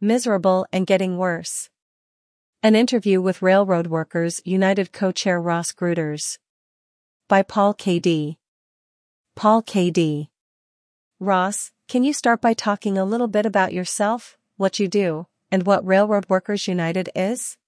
miserable and getting worse. An interview with Railroad Workers United co-chair Ross Gruters. By Paul K.D. Paul K.D. Ross, can you start by talking a little bit about yourself, what you do, and what Railroad Workers United is?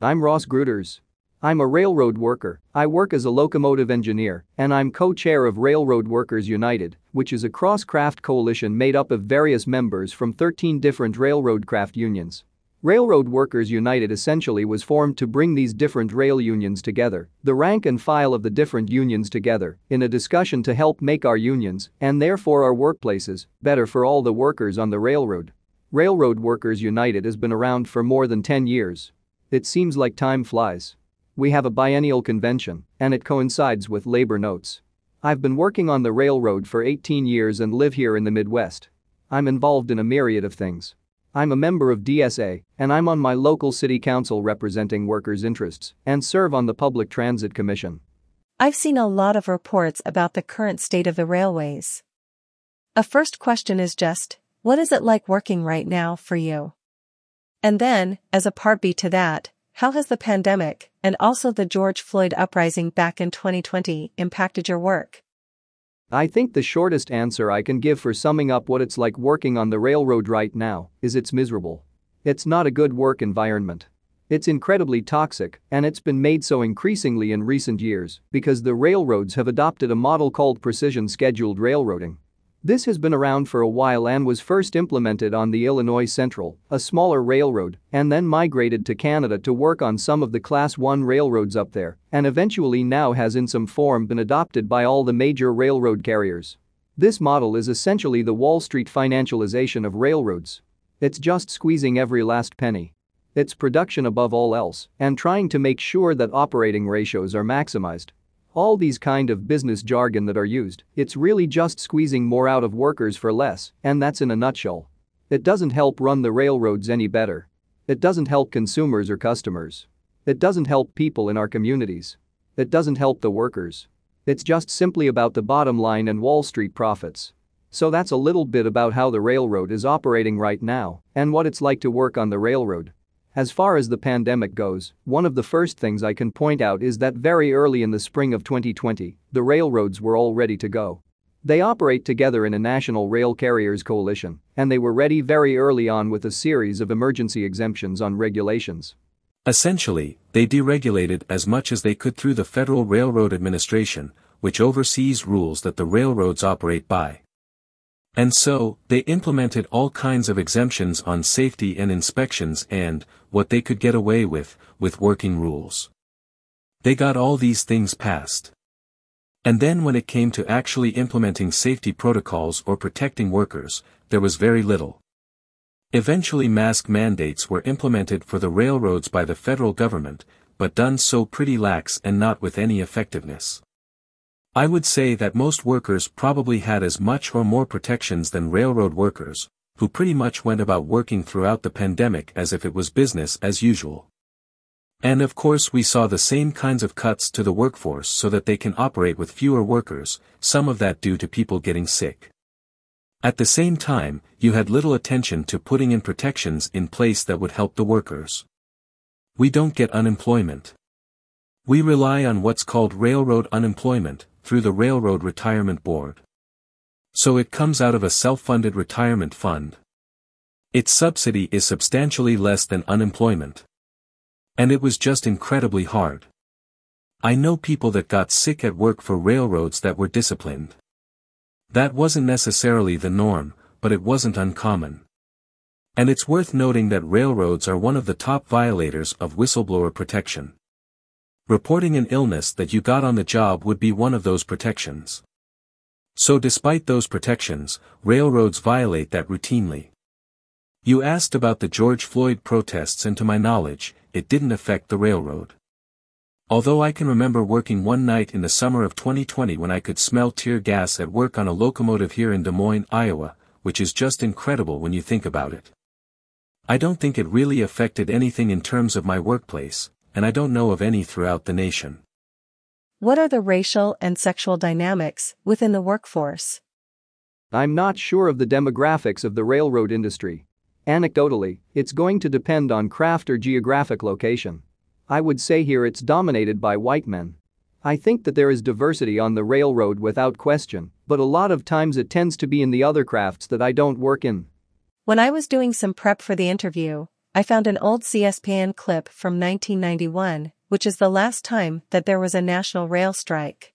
I'm Ross Gruters. I'm a railroad worker. I work as a locomotive engineer, and I'm co-chair of Railroad Workers United, which is a cross-craft coalition made up of various members from 13 different railroad craft unions. Railroad Workers United essentially was formed to bring these different rail unions together, the rank and file of the different unions together, in a discussion to help make our unions, and therefore our workplaces, better for all the workers on the railroad. Railroad Workers United has been around for more than 10 years. It seems like time flies. We have a biennial convention, and it coincides with labor notes. I've been working on the railroad for 18 years and live here in the Midwest. I'm involved in a myriad of things. I'm a member of DSA, and I'm on my local city council representing workers' interests, and serve on the Public Transit Commission. I've seen a lot of reports about the current state of the railways. A first question is just, what is it like working right now for you? And then, as a part B to that, how has the pandemic, and also the George Floyd uprising back in 2020, impacted your work? I think the shortest answer I can give for summing up what it's like working on the railroad right now is it's miserable. It's not a good work environment. It's incredibly toxic, and it's been made so increasingly in recent years because the railroads have adopted a model called precision scheduled railroading. This has been around for a while and was first implemented on the Illinois Central, a smaller railroad, and then migrated to Canada to work on some of the Class 1 railroads up there, and eventually now has in some form been adopted by all the major railroad carriers. This model is essentially the Wall Street financialization of railroads. It's just squeezing every last penny. It's production above all else and trying to make sure that operating ratios are maximized. All these kind of business jargon that are used, it's really just squeezing more out of workers for less, and that's in a nutshell. It doesn't help run the railroads any better. It doesn't help consumers or customers. It doesn't help people in our communities. It doesn't help the workers. It's just simply about the bottom line and Wall Street profits. So that's a little bit about how the railroad is operating right now and what it's like to work on the railroad. As far as the pandemic goes, one of the first things I can point out is that very early in the spring of 2020, the railroads were all ready to go. They operate together in a national rail carriers coalition, and they were ready very early on with a series of emergency exemptions on regulations. Essentially, they deregulated as much as they could through the Federal Railroad Administration, which oversees rules that the railroads operate by. And so, they implemented all kinds of exemptions on safety and inspections and, what they could get away with, with working rules. They got all these things passed. And then when it came to actually implementing safety protocols or protecting workers, there was very little. Eventually mask mandates were implemented for the railroads by the federal government, but done so pretty lax and not with any effectiveness. I would say that most workers probably had as much or more protections than railroad workers, who pretty much went about working throughout the pandemic as if it was business as usual. And of course we saw the same kinds of cuts to the workforce so that they can operate with fewer workers, some of that due to people getting sick. At the same time, you had little attention to putting in protections in place that would help the workers. We don't get unemployment. We rely on what's called railroad unemployment, through the Railroad Retirement Board. So it comes out of a self-funded retirement fund. Its subsidy is substantially less than unemployment. And it was just incredibly hard. I know people that got sick at work for railroads that were disciplined. That wasn't necessarily the norm, but it wasn't uncommon. And it's worth noting that railroads are one of the top violators of whistleblower protection. Reporting an illness that you got on the job would be one of those protections. So despite those protections, railroads violate that routinely. You asked about the George Floyd protests and to my knowledge, it didn't affect the railroad. Although I can remember working one night in the summer of 2020 when I could smell tear gas at work on a locomotive here in Des Moines, Iowa, which is just incredible when you think about it. I don't think it really affected anything in terms of my workplace, and I don't know of any throughout the nation. What are the racial and sexual dynamics within the workforce? I'm not sure of the demographics of the railroad industry. Anecdotally, it's going to depend on craft or geographic location. I would say here it's dominated by white men. I think that there is diversity on the railroad without question, but a lot of times it tends to be in the other crafts that I don't work in. When I was doing some prep for the interview, I found an old C-SPAN clip from 1991, which is the last time that there was a national rail strike.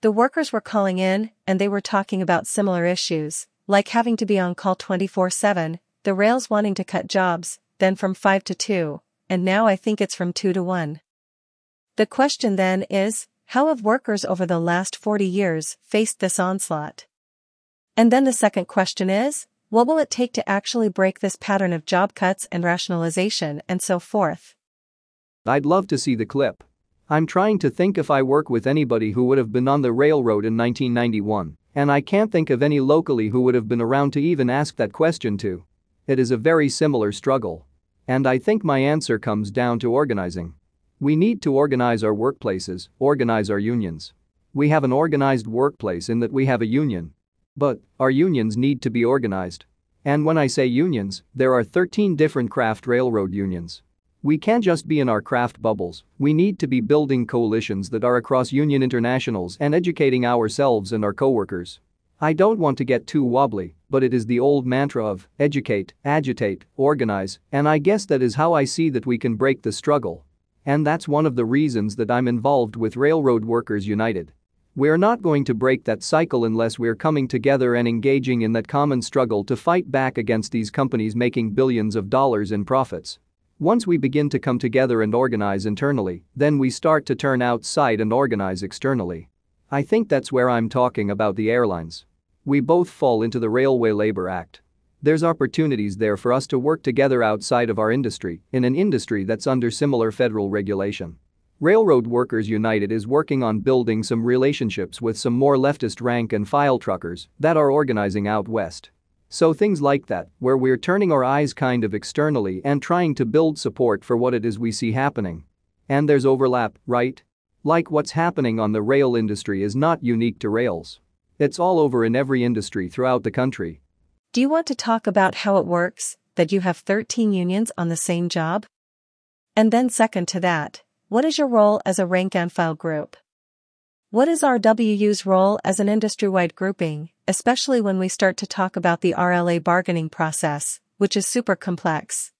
The workers were calling in and they were talking about similar issues, like having to be on call 24 7, the rails wanting to cut jobs, then from 5 to 2, and now I think it's from 2 to 1. The question then is, how have workers over the last 40 years faced this onslaught? And then the second question is, what will it take to actually break this pattern of job cuts and rationalization and so forth? I'd love to see the clip. I'm trying to think if I work with anybody who would have been on the railroad in 1991, and I can't think of any locally who would have been around to even ask that question to. It is a very similar struggle. And I think my answer comes down to organizing. We need to organize our workplaces, organize our unions. We have an organized workplace in that we have a union. But, our unions need to be organized. And when I say unions, there are 13 different craft railroad unions. We can't just be in our craft bubbles, we need to be building coalitions that are across union internationals and educating ourselves and our coworkers. I don't want to get too wobbly, but it is the old mantra of educate, agitate, organize, and I guess that is how I see that we can break the struggle. And that's one of the reasons that I'm involved with Railroad Workers United. We're not going to break that cycle unless we're coming together and engaging in that common struggle to fight back against these companies making billions of dollars in profits. Once we begin to come together and organize internally, then we start to turn outside and organize externally. I think that's where I'm talking about the airlines. We both fall into the Railway Labor Act. There's opportunities there for us to work together outside of our industry, in an industry that's under similar federal regulation. Railroad Workers United is working on building some relationships with some more leftist rank and file truckers that are organizing out west. So things like that, where we're turning our eyes kind of externally and trying to build support for what it is we see happening. And there's overlap, right? Like what's happening on the rail industry is not unique to rails. It's all over in every industry throughout the country. Do you want to talk about how it works, that you have 13 unions on the same job? And then, second to that, what is your role as a rank and file group? What is RWU's role as an industry wide grouping, especially when we start to talk about the RLA bargaining process, which is super complex?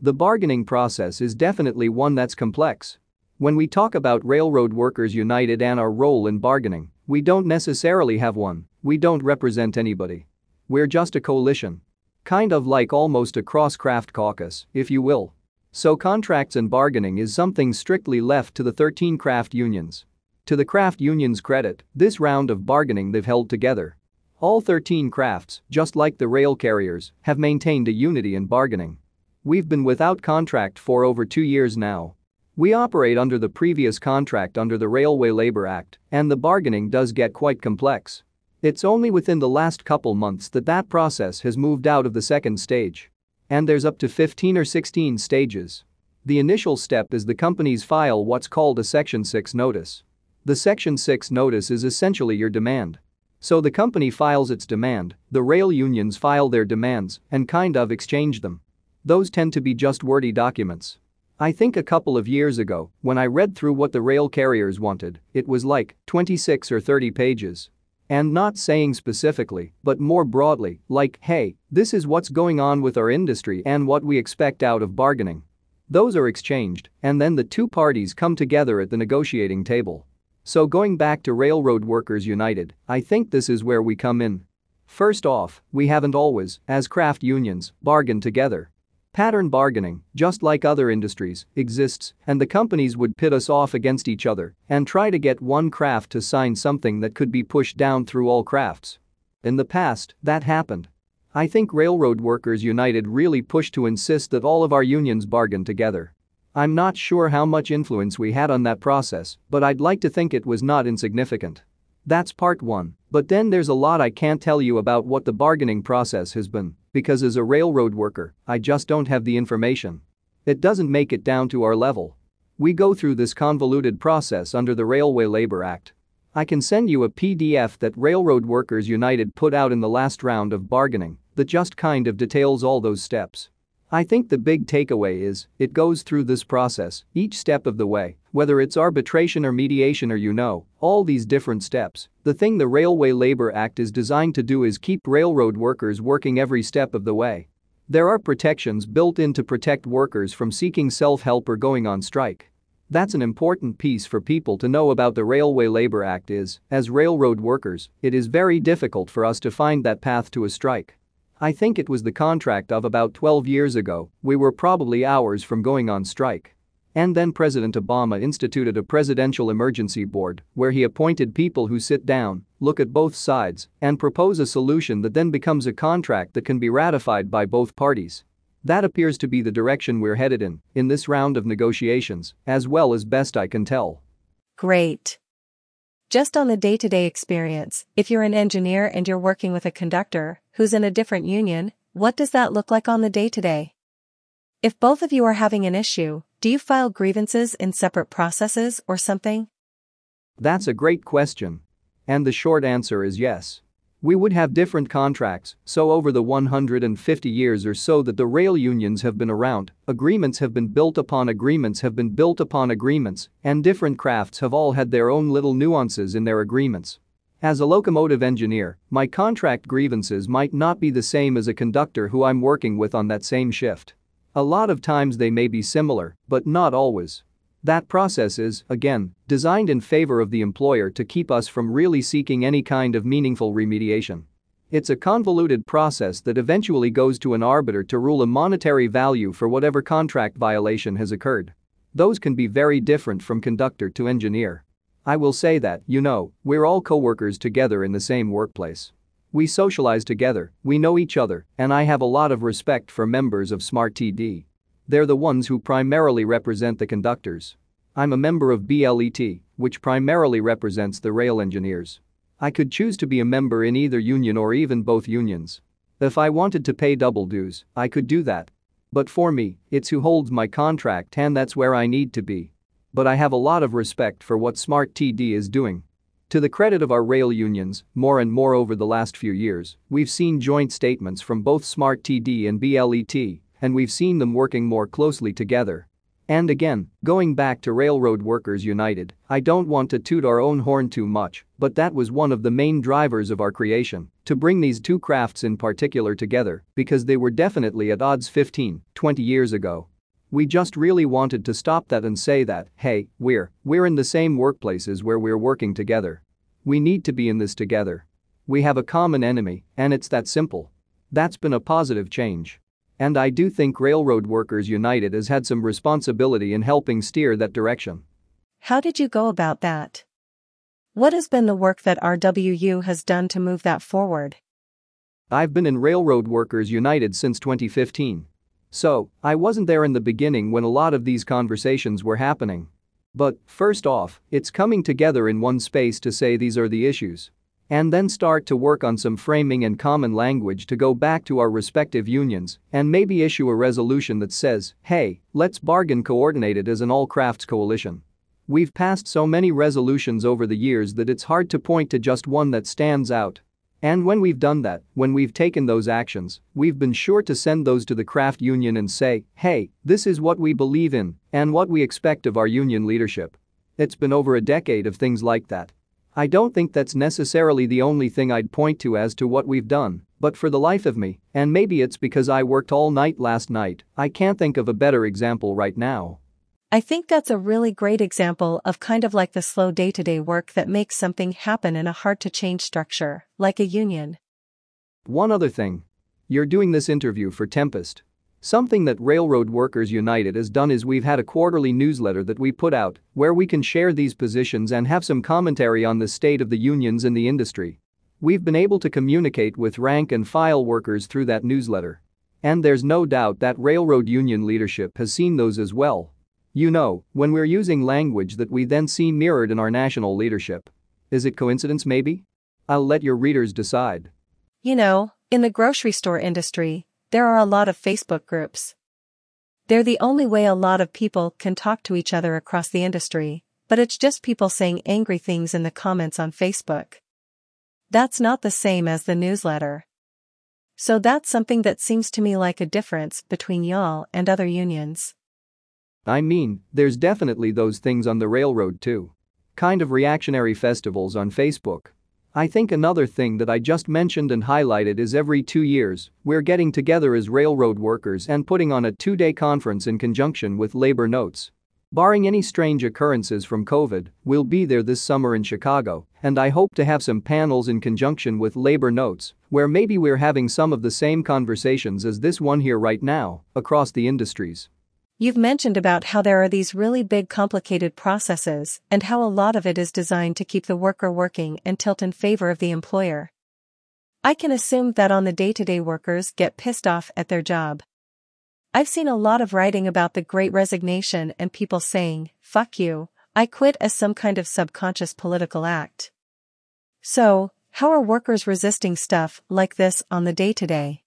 The bargaining process is definitely one that's complex. When we talk about Railroad Workers United and our role in bargaining, we don't necessarily have one, we don't represent anybody. We're just a coalition. Kind of like almost a cross-craft caucus, if you will. So contracts and bargaining is something strictly left to the 13 craft unions. To the craft unions' credit, this round of bargaining they've held together. All 13 crafts, just like the rail carriers, have maintained a unity in bargaining. We've been without contract for over two years now, we operate under the previous contract under the Railway Labor Act, and the bargaining does get quite complex. It's only within the last couple months that that process has moved out of the second stage. And there's up to 15 or 16 stages. The initial step is the companies file what's called a Section 6 notice. The Section 6 notice is essentially your demand. So the company files its demand, the rail unions file their demands, and kind of exchange them. Those tend to be just wordy documents. I think a couple of years ago, when I read through what the rail carriers wanted, it was like 26 or 30 pages. And not saying specifically, but more broadly, like, hey, this is what's going on with our industry and what we expect out of bargaining. Those are exchanged, and then the two parties come together at the negotiating table. So going back to Railroad Workers United, I think this is where we come in. First off, we haven't always, as craft unions, bargained together. Pattern bargaining, just like other industries, exists, and the companies would pit us off against each other and try to get one craft to sign something that could be pushed down through all crafts. In the past, that happened. I think Railroad Workers United really pushed to insist that all of our unions bargain together. I'm not sure how much influence we had on that process, but I'd like to think it was not insignificant. That's part one, but then there's a lot I can't tell you about what the bargaining process has been because as a railroad worker, I just don't have the information. It doesn't make it down to our level. We go through this convoluted process under the Railway Labor Act. I can send you a PDF that Railroad Workers United put out in the last round of bargaining that just kind of details all those steps. I think the big takeaway is, it goes through this process, each step of the way, whether it's arbitration or mediation or you know, all these different steps. The thing the Railway Labor Act is designed to do is keep railroad workers working every step of the way. There are protections built in to protect workers from seeking self-help or going on strike. That's an important piece for people to know about the Railway Labor Act is, as railroad workers, it is very difficult for us to find that path to a strike. I think it was the contract of about 12 years ago, we were probably hours from going on strike. And then President Obama instituted a presidential emergency board where he appointed people who sit down, look at both sides, and propose a solution that then becomes a contract that can be ratified by both parties. That appears to be the direction we're headed in, in this round of negotiations, as well as best I can tell. Great. Just on the day to day experience, if you're an engineer and you're working with a conductor who's in a different union, what does that look like on the day to day? If both of you are having an issue, do you file grievances in separate processes or something? That's a great question. And the short answer is yes. We would have different contracts, so over the 150 years or so that the rail unions have been around, agreements have been built upon agreements have been built upon agreements, and different crafts have all had their own little nuances in their agreements. As a locomotive engineer, my contract grievances might not be the same as a conductor who I'm working with on that same shift. A lot of times they may be similar, but not always. That process is, again, designed in favor of the employer to keep us from really seeking any kind of meaningful remediation. It's a convoluted process that eventually goes to an arbiter to rule a monetary value for whatever contract violation has occurred. Those can be very different from conductor to engineer. I will say that, you know, we're all co-workers together in the same workplace. We socialize together, we know each other, and I have a lot of respect for members of Smart TD. They're the ones who primarily represent the conductors. I'm a member of BLET, which primarily represents the rail engineers. I could choose to be a member in either union or even both unions. If I wanted to pay double dues, I could do that. But for me, it's who holds my contract and that's where I need to be. But I have a lot of respect for what Smart TD is doing. To the credit of our rail unions, more and more over the last few years, we've seen joint statements from both Smart TD and BLET and we've seen them working more closely together. And again, going back to Railroad Workers United, I don't want to toot our own horn too much, but that was one of the main drivers of our creation, to bring these two crafts in particular together, because they were definitely at odds 15, 20 years ago. We just really wanted to stop that and say that, hey, we're, we're in the same workplaces where we're working together. We need to be in this together. We have a common enemy, and it's that simple. That's been a positive change. And I do think Railroad Workers United has had some responsibility in helping steer that direction. How did you go about that? What has been the work that RWU has done to move that forward? I've been in Railroad Workers United since 2015. So, I wasn't there in the beginning when a lot of these conversations were happening. But, first off, it's coming together in one space to say these are the issues. And then start to work on some framing and common language to go back to our respective unions and maybe issue a resolution that says, hey, let's bargain coordinated as an all crafts coalition. We've passed so many resolutions over the years that it's hard to point to just one that stands out. And when we've done that, when we've taken those actions, we've been sure to send those to the craft union and say, hey, this is what we believe in and what we expect of our union leadership. It's been over a decade of things like that. I don't think that's necessarily the only thing I'd point to as to what we've done, but for the life of me, and maybe it's because I worked all night last night, I can't think of a better example right now. I think that's a really great example of kind of like the slow day to day work that makes something happen in a hard to change structure, like a union. One other thing. You're doing this interview for Tempest, Something that Railroad Workers United has done is we've had a quarterly newsletter that we put out where we can share these positions and have some commentary on the state of the unions in the industry. We've been able to communicate with rank and file workers through that newsletter. And there's no doubt that railroad union leadership has seen those as well. You know, when we're using language that we then see mirrored in our national leadership. Is it coincidence maybe? I'll let your readers decide. You know, in the grocery store industry, there are a lot of Facebook groups. They're the only way a lot of people can talk to each other across the industry, but it's just people saying angry things in the comments on Facebook. That's not the same as the newsletter. So that's something that seems to me like a difference between y'all and other unions. I mean, there's definitely those things on the railroad too. Kind of reactionary festivals on Facebook. I think another thing that I just mentioned and highlighted is every two years, we're getting together as railroad workers and putting on a two day conference in conjunction with Labor Notes. Barring any strange occurrences from COVID, we'll be there this summer in Chicago, and I hope to have some panels in conjunction with Labor Notes, where maybe we're having some of the same conversations as this one here right now, across the industries. You've mentioned about how there are these really big complicated processes and how a lot of it is designed to keep the worker working and tilt in favor of the employer. I can assume that on the day-to-day workers get pissed off at their job. I've seen a lot of writing about the great resignation and people saying, fuck you, I quit as some kind of subconscious political act. So, how are workers resisting stuff like this on the day-to-day?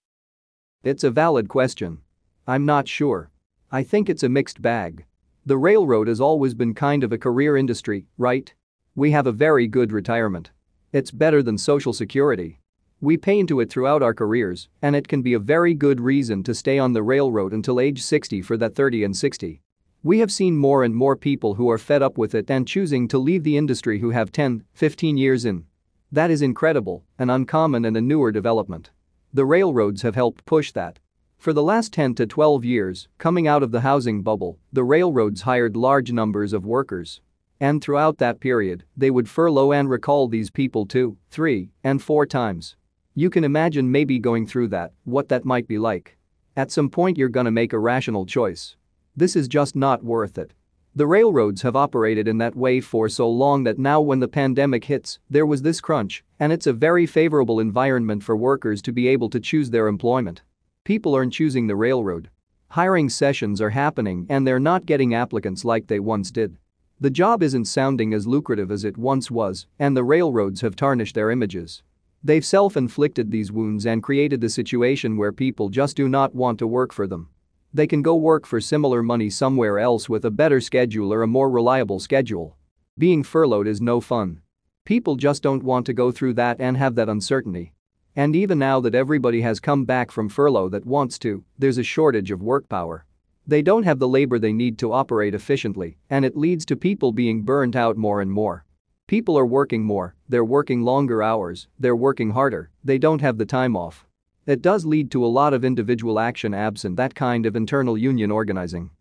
It's a valid question. I'm not sure. I think it's a mixed bag. The railroad has always been kind of a career industry, right? We have a very good retirement. It's better than Social Security. We pay into it throughout our careers, and it can be a very good reason to stay on the railroad until age 60 for that 30 and 60. We have seen more and more people who are fed up with it and choosing to leave the industry who have 10, 15 years in. That is incredible, an uncommon and a newer development. The railroads have helped push that. For the last 10 to 12 years, coming out of the housing bubble, the railroads hired large numbers of workers. And throughout that period, they would furlough and recall these people two, three, and four times. You can imagine maybe going through that, what that might be like. At some point, you're gonna make a rational choice. This is just not worth it. The railroads have operated in that way for so long that now, when the pandemic hits, there was this crunch, and it's a very favorable environment for workers to be able to choose their employment. People aren't choosing the railroad. Hiring sessions are happening and they're not getting applicants like they once did. The job isn't sounding as lucrative as it once was, and the railroads have tarnished their images. They've self inflicted these wounds and created the situation where people just do not want to work for them. They can go work for similar money somewhere else with a better schedule or a more reliable schedule. Being furloughed is no fun. People just don't want to go through that and have that uncertainty. And even now that everybody has come back from furlough that wants to, there's a shortage of work power. They don't have the labor they need to operate efficiently, and it leads to people being burned out more and more. People are working more, they're working longer hours, they're working harder, they don't have the time off. It does lead to a lot of individual action absent that kind of internal union organizing.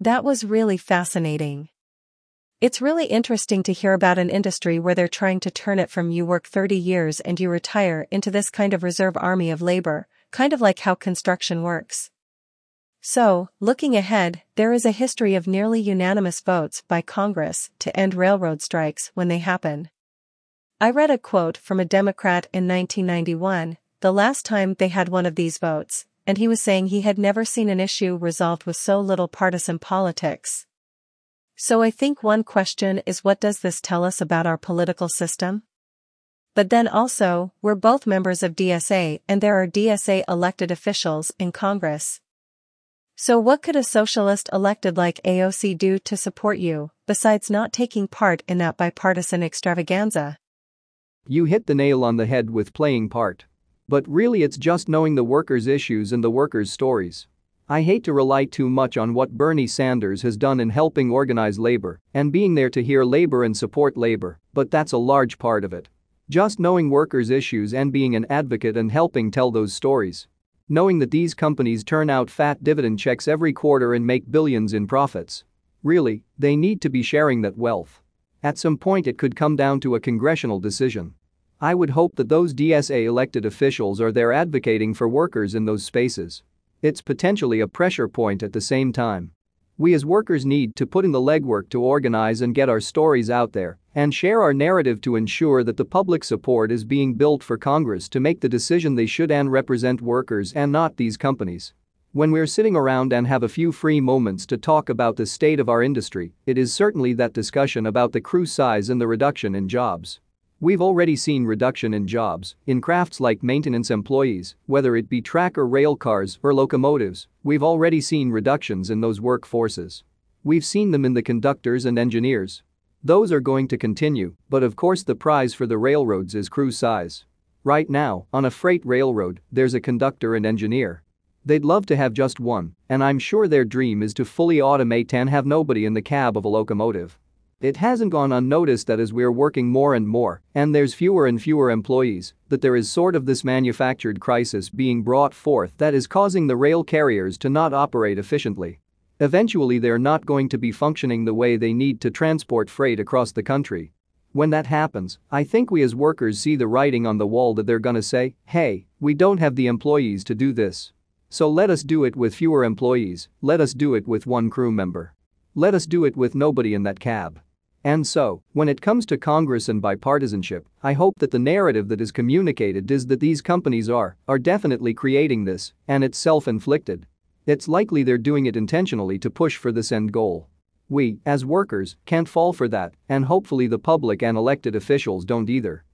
That was really fascinating. It's really interesting to hear about an industry where they're trying to turn it from you work 30 years and you retire into this kind of reserve army of labor, kind of like how construction works. So, looking ahead, there is a history of nearly unanimous votes by Congress to end railroad strikes when they happen. I read a quote from a Democrat in 1991, the last time they had one of these votes, and he was saying he had never seen an issue resolved with so little partisan politics. So I think one question is what does this tell us about our political system? But then also, we're both members of DSA and there are DSA elected officials in Congress. So what could a socialist elected like AOC do to support you, besides not taking part in that bipartisan extravaganza? You hit the nail on the head with playing part. But really it's just knowing the workers' issues and the workers' stories. I hate to rely too much on what Bernie Sanders has done in helping organize labor and being there to hear labor and support labor, but that's a large part of it. Just knowing workers' issues and being an advocate and helping tell those stories. Knowing that these companies turn out fat dividend checks every quarter and make billions in profits. Really, they need to be sharing that wealth. At some point, it could come down to a congressional decision. I would hope that those DSA elected officials are there advocating for workers in those spaces. It's potentially a pressure point at the same time. We as workers need to put in the legwork to organize and get our stories out there and share our narrative to ensure that the public support is being built for Congress to make the decision they should and represent workers and not these companies. When we're sitting around and have a few free moments to talk about the state of our industry, it is certainly that discussion about the crew size and the reduction in jobs. We've already seen reduction in jobs in crafts like maintenance employees, whether it be track or rail cars or locomotives, we've already seen reductions in those workforces. We've seen them in the conductors and engineers. Those are going to continue, but of course the prize for the railroads is crew size. Right now, on a freight railroad, there's a conductor and engineer. They'd love to have just one, and I'm sure their dream is to fully automate and have nobody in the cab of a locomotive. It hasn't gone unnoticed that as we're working more and more, and there's fewer and fewer employees, that there is sort of this manufactured crisis being brought forth that is causing the rail carriers to not operate efficiently. Eventually they're not going to be functioning the way they need to transport freight across the country. When that happens, I think we as workers see the writing on the wall that they're gonna say, hey, we don't have the employees to do this. So let us do it with fewer employees, let us do it with one crew member. Let us do it with nobody in that cab. And so, when it comes to Congress and bipartisanship, I hope that the narrative that is communicated is that these companies are, are definitely creating this, and it's self-inflicted. It's likely they're doing it intentionally to push for this end goal. We, as workers, can't fall for that, and hopefully the public and elected officials don't either.